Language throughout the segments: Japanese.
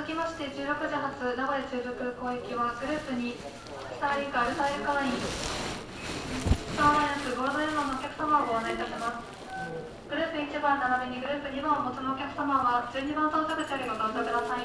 続きまして16時発名古屋中部空港行きはグループ2スターリンクアルタイル会員スターライアンスゴールドエマのお客様をご案内いたしますグループ1番並びにグループ2番をお持ちのお客様は12番到着者よりご搭乗ください。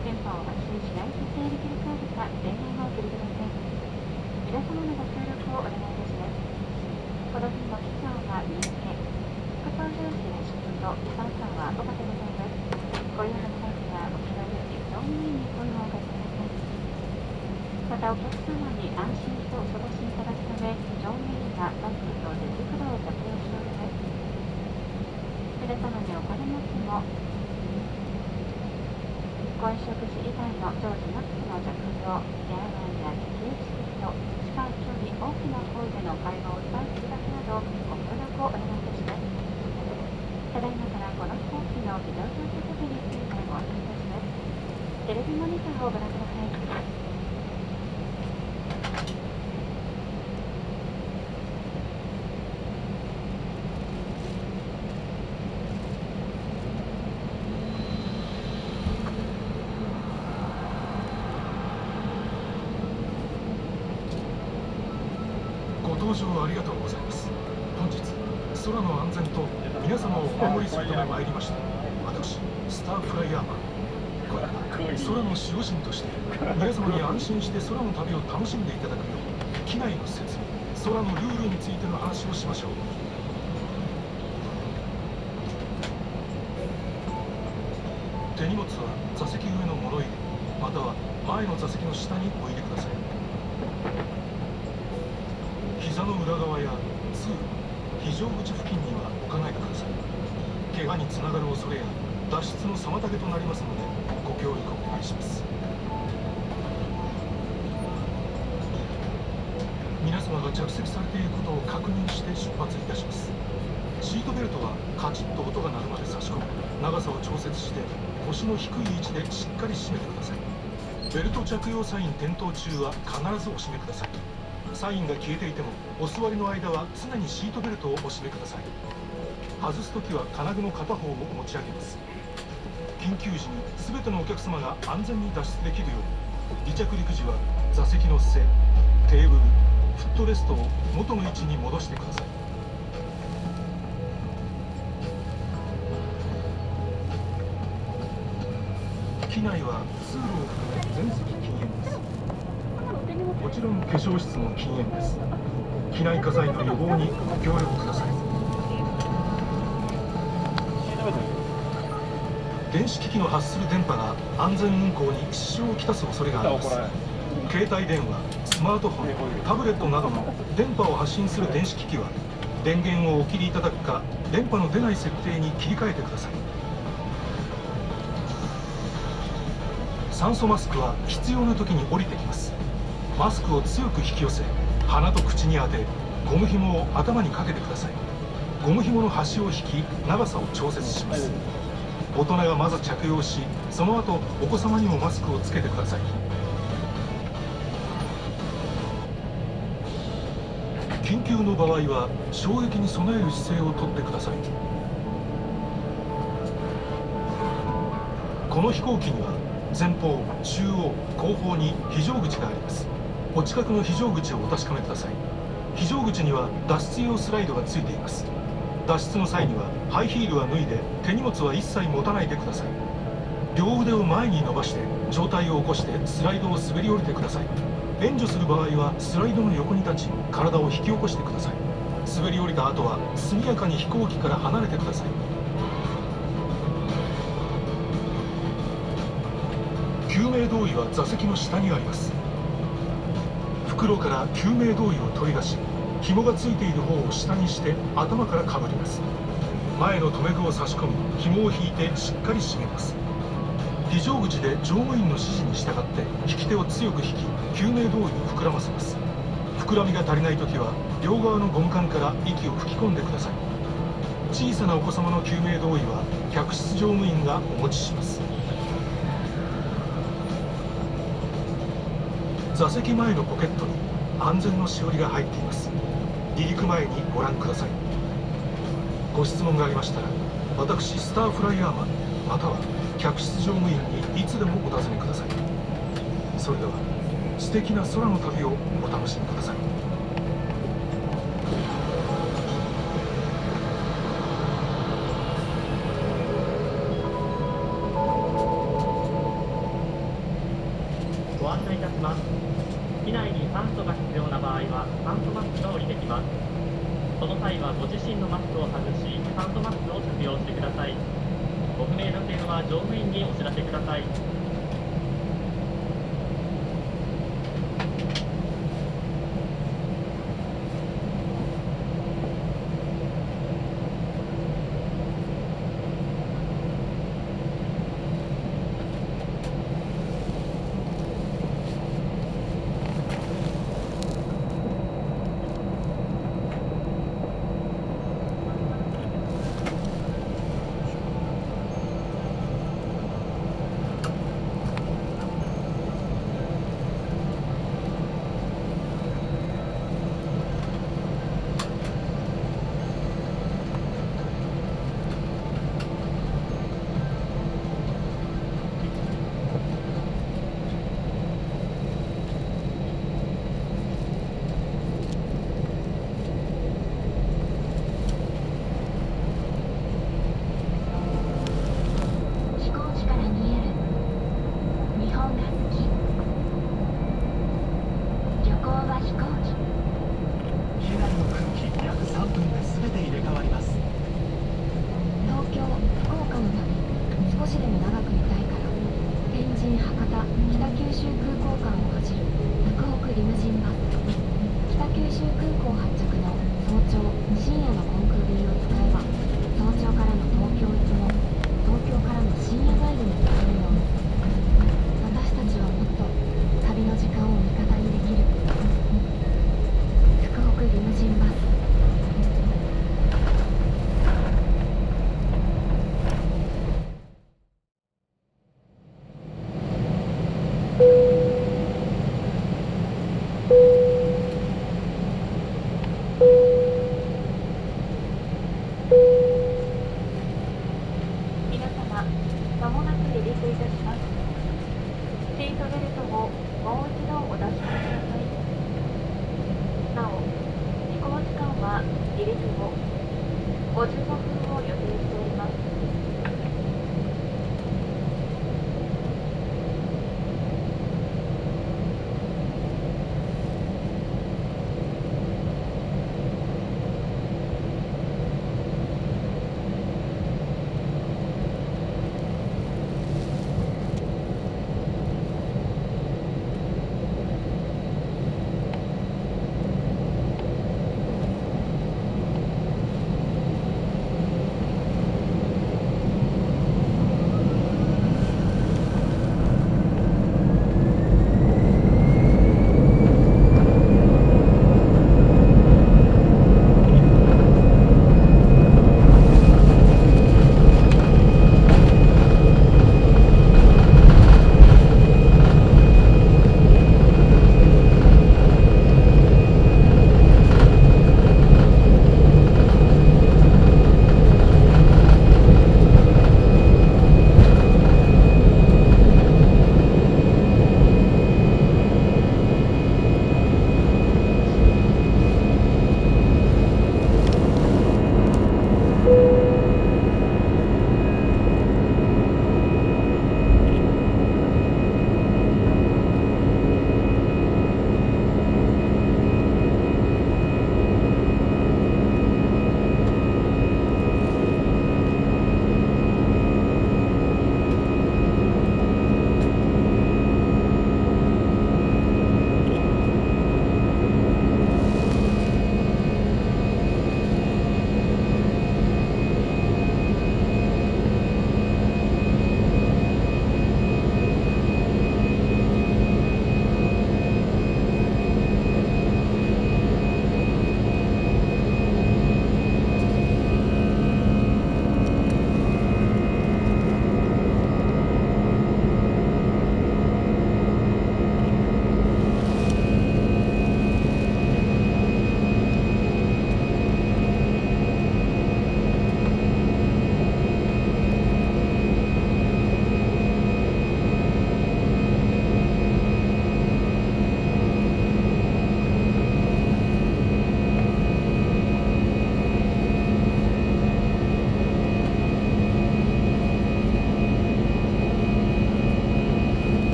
電波を発信しない設定で切り替えるか電話を切りください。皆様のご協力をお願い。いたしますこの日の機長は三宅副操縦士の仕事と3さんは5場でござい。ますご用の際にはお気軽に乗務員に声をおかけください。またお客様に安心してお過ごしいただくため乗務員がマスクと手袋を着用しております皆様にお金持ちもご飲食時以外の常時マスクの着用手洗いや咳エチケット近い距離大きな声での会話を控えするだけなどご協力をお願いいたします。ただいまからこの飛行機の非常乗設備についてご案内いたします。テレビモニターをご覧くださいご搭乗ありがとうございます。本日空の安全と皆様をお守りするため参りました。私スターフライヤーマン。これから空の守護神として皆様に安心して空の旅を楽しんでいただくよう機内の設備空のルールについての話をしましょう。手荷物は座席上の物入れまたは前の座席の下にお入れください。膝の裏側や通路非常口付近には置かないでください怪我につながる恐れや脱出の妨げとなりますのでご協力お願いします。皆様が着席されていることを確認して出発いたします。シートベルトはカチッと音が鳴るまで差し込み長さを調節して腰の低い位置でしっかり締めてください。ベルト着用サイン点灯中は必ずお締めください。サインが消えていてもお座りの間は常にシートベルトをお締めください。外す時は金具の片方を持ち上げます。緊急時に全てのお客様が安全に脱出できるように。離着陸時は座席の背テーブルフットレストを元の位置に戻してください。機内は通路を含め全席。もちろん化粧室も禁煙です。機内火災の予防にご協力ください。電子機器の発する電波が安全運行に支障をきたす恐れがあります。携帯電話スマートフォンタブレットなどの電波を発信する電子機器は電源をお切りいただくか電波の出ない設定に切り替えてください。酸素マスクは必要な時に降りてきますマスクを強く引き寄せ鼻と口に当てゴム紐を頭にかけてください。ゴム紐の端を引き長さを調節します。大人がまず着用しその後お子様にもマスクをつけてください。緊急の場合は衝撃に備える姿勢をとってください。この飛行機には前方中央後方に非常口があります。お近くの非常口をお確かめください。非常口には脱出用スライドがついています。脱出の際にはハイヒールは脱いで手荷物は一切持たないでください。両腕を前に伸ばして上体を起こしてスライドを滑り降りてください。援助する場合はスライドの横に立ち体を引き起こしてください。滑り降りた後は速やかに飛行機から離れてください。救命胴衣は座席の下にあります。袋から救命胴衣を取り出し紐がついている方を下にして頭からかぶります。前の留め具を差し込み紐を引いてしっかり締めます。非常口で乗務員の指示に従って引き手を強く引き救命胴衣を膨らませます。膨らみが足りない時は両側のゴム管から息を吹き込んでください。小さなお子様の救命胴衣は客室乗務員がお持ちします。座席前のポケットに安全のしおりが入っています。離陸前にご覧ください。ご質問がありましたら私スターフライヤーマンまたは客室乗務員にいつでもお尋ねください。それでは素敵な空の旅をお楽しみください。ます。その際はご自身のマスクを外しハンドマスクを着用してください。ご不明な点は乗務員にお知らせください。